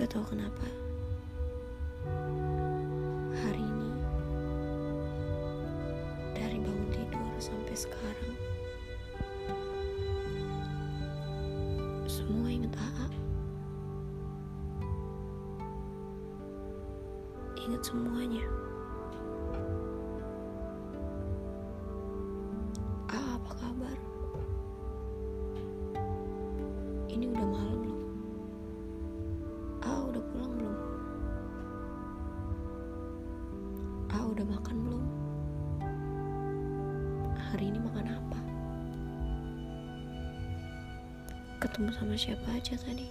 Gak tau kenapa. Ketemu sama siapa aja tadi?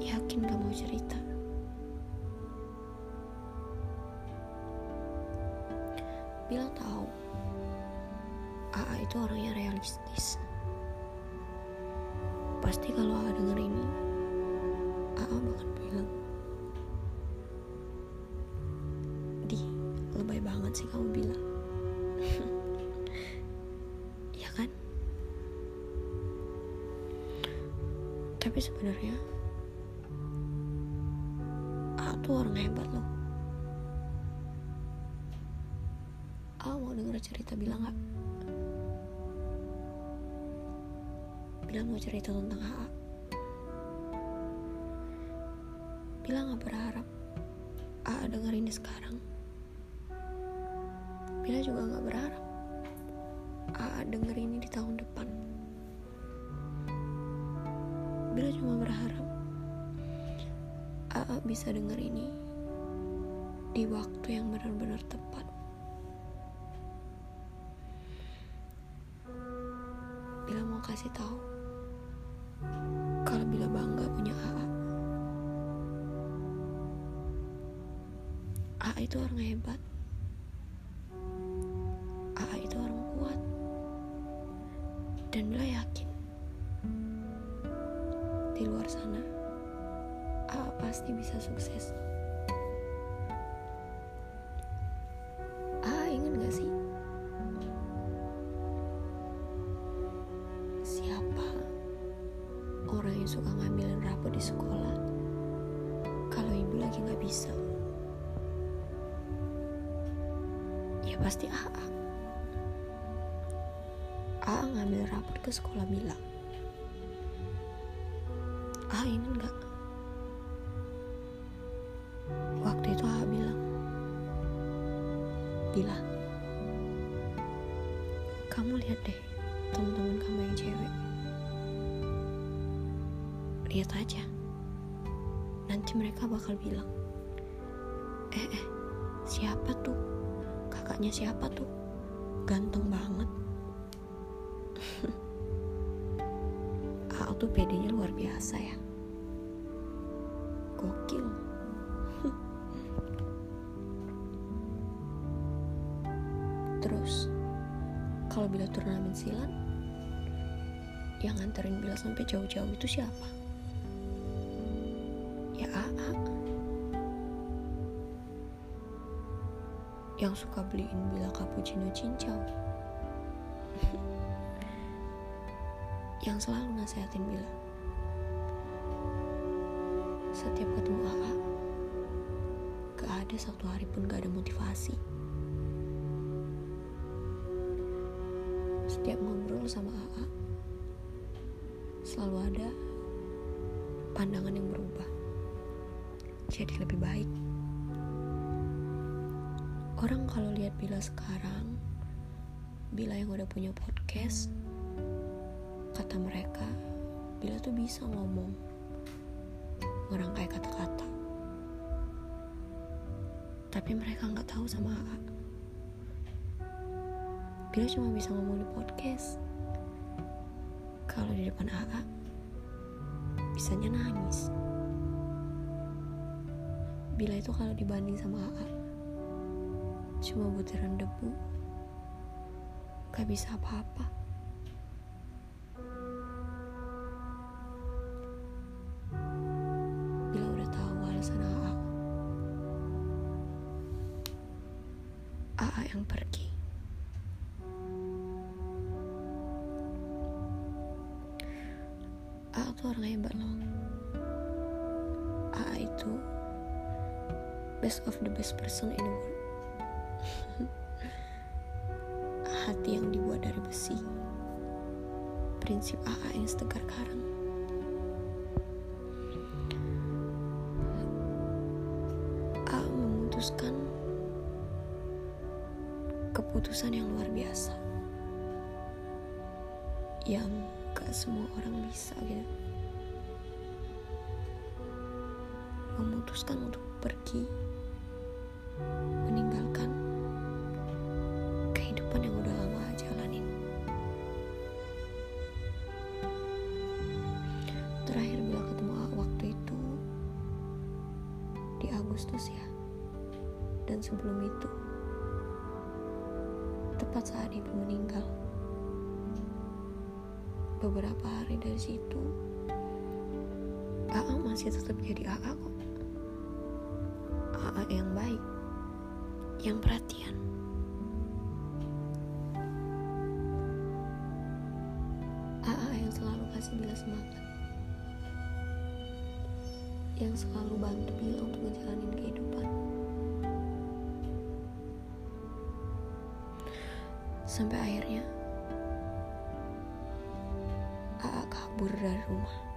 Yakin gak mau cerita? Bilang tahu AA itu orangnya realistis Pasti kalau AA denger ini AA bakal bilang Di, lebay banget sih kamu bilang Tapi sebenarnya AA tuh orang hebat loh. AA mau denger cerita bilang gak? Bilang mau cerita tentang AA Bilang gak berharap AA denger ini sekarang? Bila juga gak berharap AA denger ini di tahun depan Bila cuma berharap AA bisa denger ini di waktu yang benar-benar tepat. Bila mau kasih tahu kalau Bila bangga punya AA. AA itu orang hebat. AA itu orang kuat. Dan Bila yakin pasti bisa sukses. AA ingat gak sih? Siapa orang yang suka ngambilin rapot di sekolah kalau ibu lagi nggak bisa? Ya pasti AA AA ngambil rapot ke sekolah Bila AA ingat nggak waktu itu AA bilang Bila kamu lihat deh teman-teman kamu yang cewek. Lihat aja. Nanti mereka bakal bilang eh eh siapa tuh? Kakaknya siapa tuh? Ganteng banget. AA tuh pedenya luar biasa ya. Gokil kalau bila turnamen silat yang nganterin bila sampai jauh-jauh itu siapa? Ya AA yang suka beliin bila cappuccino cincau. Yang selalu nasehatin bila. Setiap ketemu AA gak ada satu hari pun gak ada motivasi setiap ngobrol sama AA selalu ada pandangan yang berubah jadi lebih baik. Orang kalau lihat Bila sekarang Bila yang udah punya podcast kata mereka Bila tuh bisa ngomong ngerangkai kata-kata. Tapi mereka nggak tahu sama AA Bila cuma bisa ngomong di podcast kalau di depan AA bisanya nangis. Bila itu kalau dibanding sama AA cuma butiran debu gak bisa apa-apa AA tuh orang hebat loh. AA itu best of the best person in the world. Hati yang dibuat dari besi. Prinsip AA yang setegar karang memutuskan untuk pergi meninggalkan kehidupan yang udah lama jalanin. Terakhir bila ketemu waktu itu di Agustus ya. Dan sebelum itu tepat saat ibu meninggal. Beberapa hari dari situ masih tetap jadi AA kok. AA yang baik yang perhatian. AA yang selalu kasih Bila semangat. Yang selalu bantu Bila untuk ngejalanin kehidupan. Sampai akhirnya AA kabur dari rumah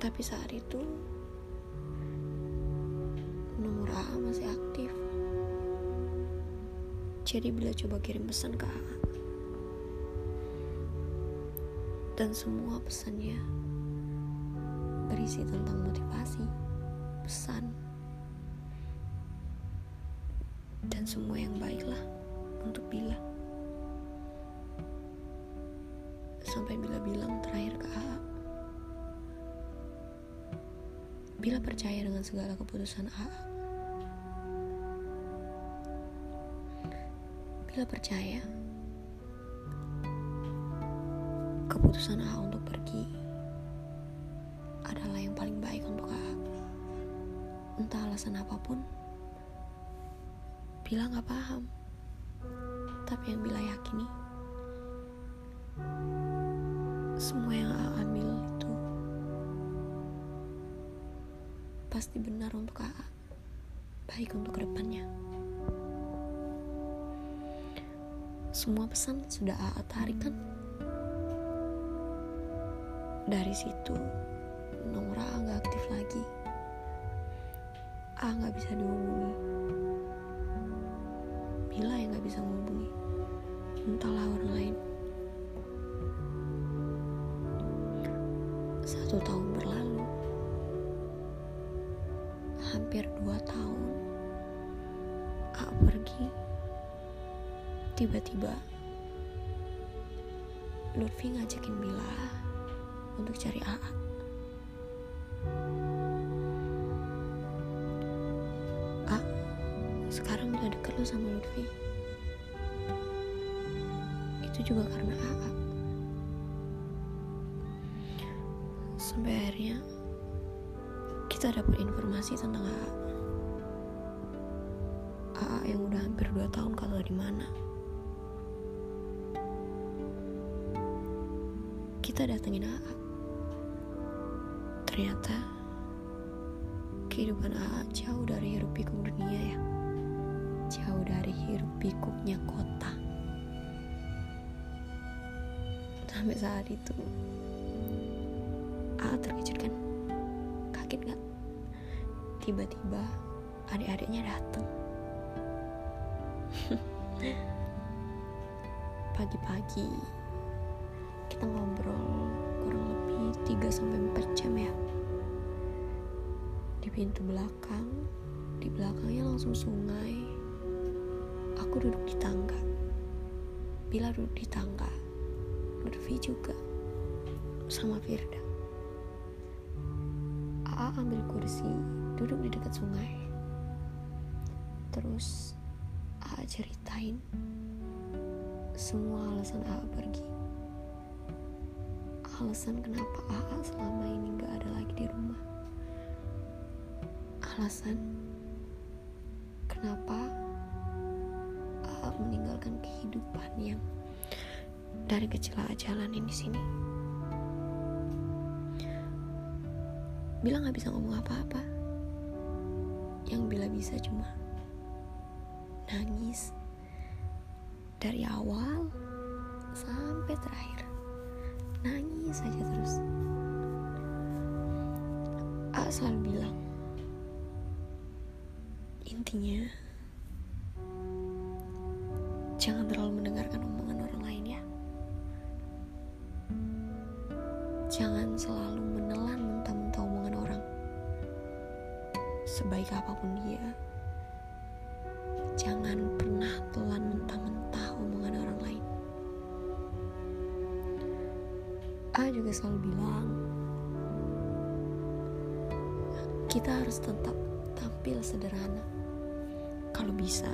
tapi saat itu nomor AA masih aktif. Jadi bila coba kirim pesan ke AA dan semua pesannya berisi tentang motivasi pesan dan semua yang baiklah untuk Bila. Sampai Bila bilang terakhir ke AA Bila percaya dengan segala keputusan AA Bila percaya keputusan AA untuk pergi adalah yang paling baik untuk AA entah alasan apa pun Bila gak paham tapi yang Bila yakini semua yang AA ambil pasti benar untuk AA baik untuk ke depannya. Semua pesan sudah AA tarik kan dari situ nomor AA gak aktif lagi. AA gak bisa dihubungi. Bila yang gak bisa menghubungi. Entahlah orang lain. Satu tahun berlalu hampir dua tahun A pergi tiba-tiba Lutfi ngajakin Bila untuk cari AA A sekarang udah deket lo sama Lutfi. Itu juga karena AA sampai akhirnya kita dapat informasi tentang AA AA yang udah hampir 2 tahun kalau di mana? Kita datengin AA ternyata kehidupan AA jauh dari hiruk pikuk dunia ya. Jauh dari hiruk pikuknya kota. Sampai saat itu AA terkejut kan? Kaget gak tiba-tiba adik-adiknya datang pagi-pagi kita ngobrol kurang lebih 3 sampai 4 jam ya. Di pintu belakang di belakangnya langsung sungai. Aku duduk di tangga. Bila duduk di tangga Lutfi juga sama Firda. A ambil kursi duduk di dekat sungai. Terus A ceritain semua alasan A pergi. Alasan kenapa AA selama ini gak ada lagi di rumah. Alasan kenapa AA meninggalkan kehidupan yang dari kecil AA jalanin di sini. Bilang gak bisa ngomong apa-apa yang bila bisa cuma nangis dari awal sampai terakhir. Nangis saja terus. A selalu bilang intinya jangan terlalu mendengarkan omongan orang lain ya. Jangan selalu menelan sebaik apa pun dia jangan pernah telan mentah-mentah omongan orang lain. A juga selalu bilang kita harus tetap tampil sederhana. Kalau bisa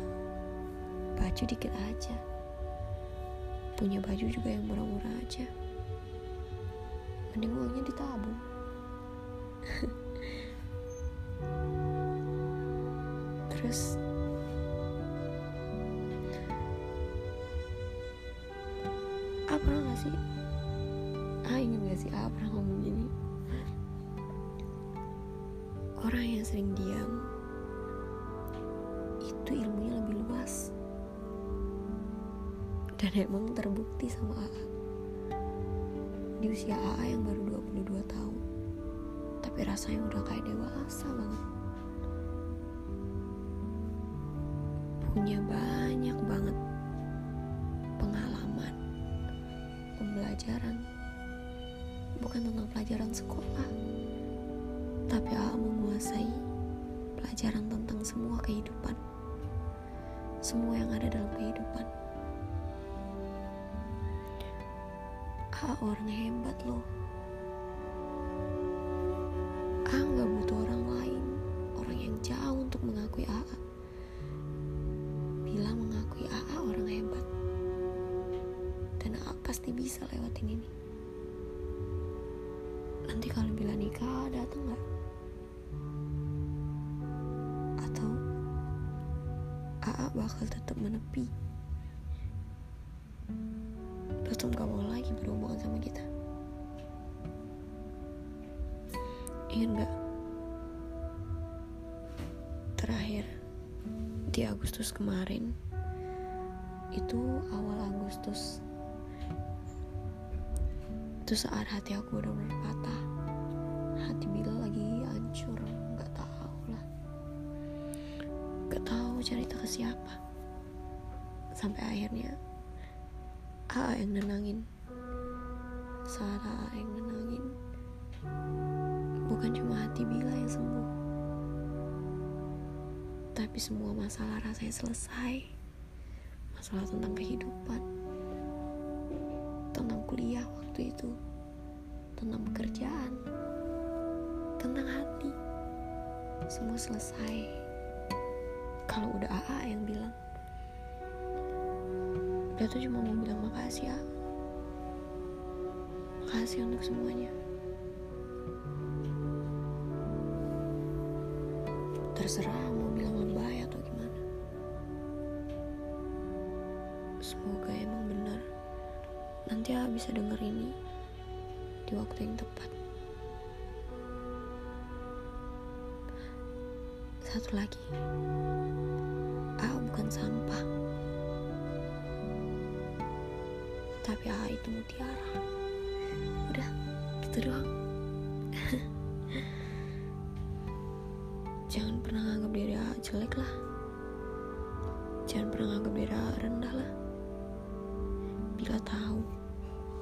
baju dikit aja. Punya baju juga yang murah-murah aja. Mending uangnya ditabung terus? Apa pernah sih? Ah inget gak sih? Ah pernah ngomong gini. Orang yang sering diam itu ilmunya lebih luas. Dan emang terbukti sama AA di usia AA yang baru 22 tahun. Tapi rasanya udah kayak dewasa banget punya banyak banget pengalaman pembelajaran. Bukan tentang pelajaran sekolah tapi AA menguasai pelajaran tentang semua kehidupan. Semua yang ada dalam kehidupan. AA orang hebat loh. AA gak butuh orang lain. Orang yang jauh untuk mengakui AA pasti bisa lewatin ini. Nanti kalau bila nikah datang nggak? Atau AA bakal tetap menepi? Tetap gak mau lagi berhubungan sama kita. Ingat gak terakhir di Agustus kemarin itu awal Agustus itu saat hati aku benar-benar patah. Hati Bila lagi hancur nggak tahu lah. Nggak tahu cerita ke siapa. Sampai akhirnya A yang nenangin. Saat yang nenangin. Bukan cuma hati Bila yang sembuh. Tapi semua masalah rasanya selesai. Masalah tentang kehidupan kuliah waktu itu. Tentang pekerjaan tentang hati. Semua selesai. Kalau udah AA yang bilang. Dia tuh cuma mau bilang makasih ya makasih untuk semuanya. Terserah mau bilang lebay nanti A bisa denger ini di waktu yang tepat. Satu lagi A bukan sampah. Tapi A itu mutiara. Udah gitu doang. Jangan pernah anggap diri A jelek lah. Jangan pernah anggap diri A rendah lah. Bila tahu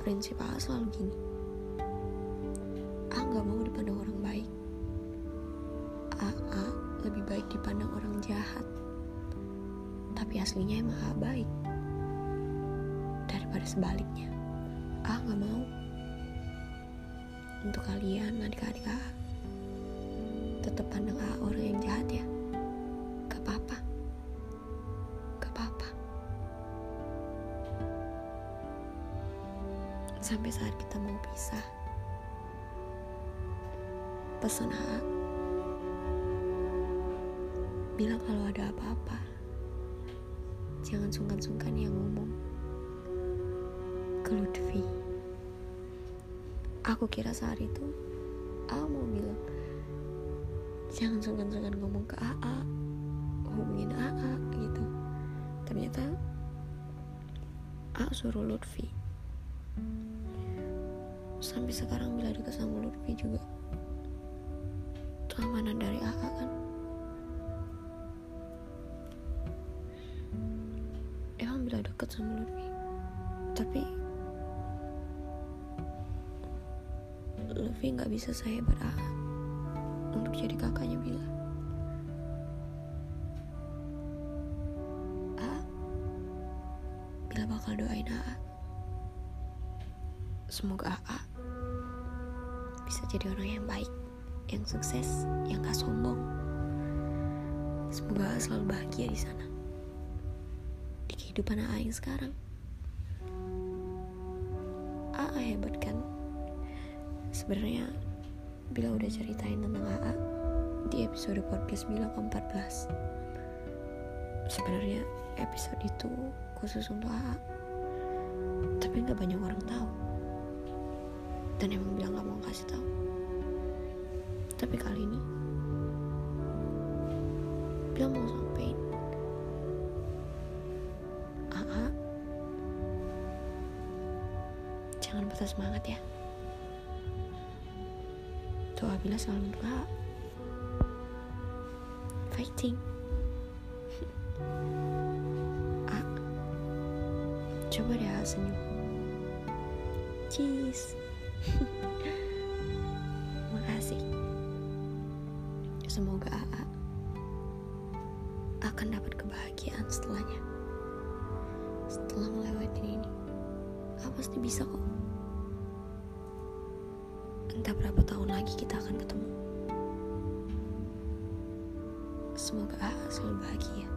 prinsip A selalu gini. A gak mau dipandang orang baik. A, A lebih baik dipandang orang jahat. Tapi aslinya emang A baik. Daripada sebaliknya. A gak mau. Untuk kalian adik-adik A tetap pandang AA orang yang jahat ya sampai saat kita mau pisah. Pesan AA bilang kalau ada apa-apa. Jangan sungkan-sungkan yang ngomong. Ke Lutfi aku kira saat itu AA mau bilang jangan sungkan-sungkan ngomong ke AA hubungin AA gitu. Ternyata AA suruh Lutfi sampai sekarang bila dekat sama Lutfi juga itu amanah dari AA kan emang bila deket sama Lutfi tapi Lutfi nggak bisa saya AA untuk jadi kakaknya Bila. A, Bila bakal doain AA. Semoga AA jadi orang yang baik, yang sukses, yang gak sombong. Semoga selalu bahagia di sana. Di kehidupan AA yang sekarang. AA hebat kan? Sebenarnya Bila udah ceritain tentang AA di episode podcast Bila ke-14. Sebenarnya episode itu khusus untuk AA. Tapi nggak banyak orang tahu. Dan emang bilang nggak mau kasih tahu. Tapi kali ini Bila mau sampein AA jangan patah semangat ya. Doa bila selalu doa fighting. Ah coba deh senyum. Cheese semoga AA akan dapat kebahagiaan setelahnya setelah melewati ini AA pasti bisa kok entah berapa tahun lagi kita akan ketemu. Semoga AA selalu bahagia.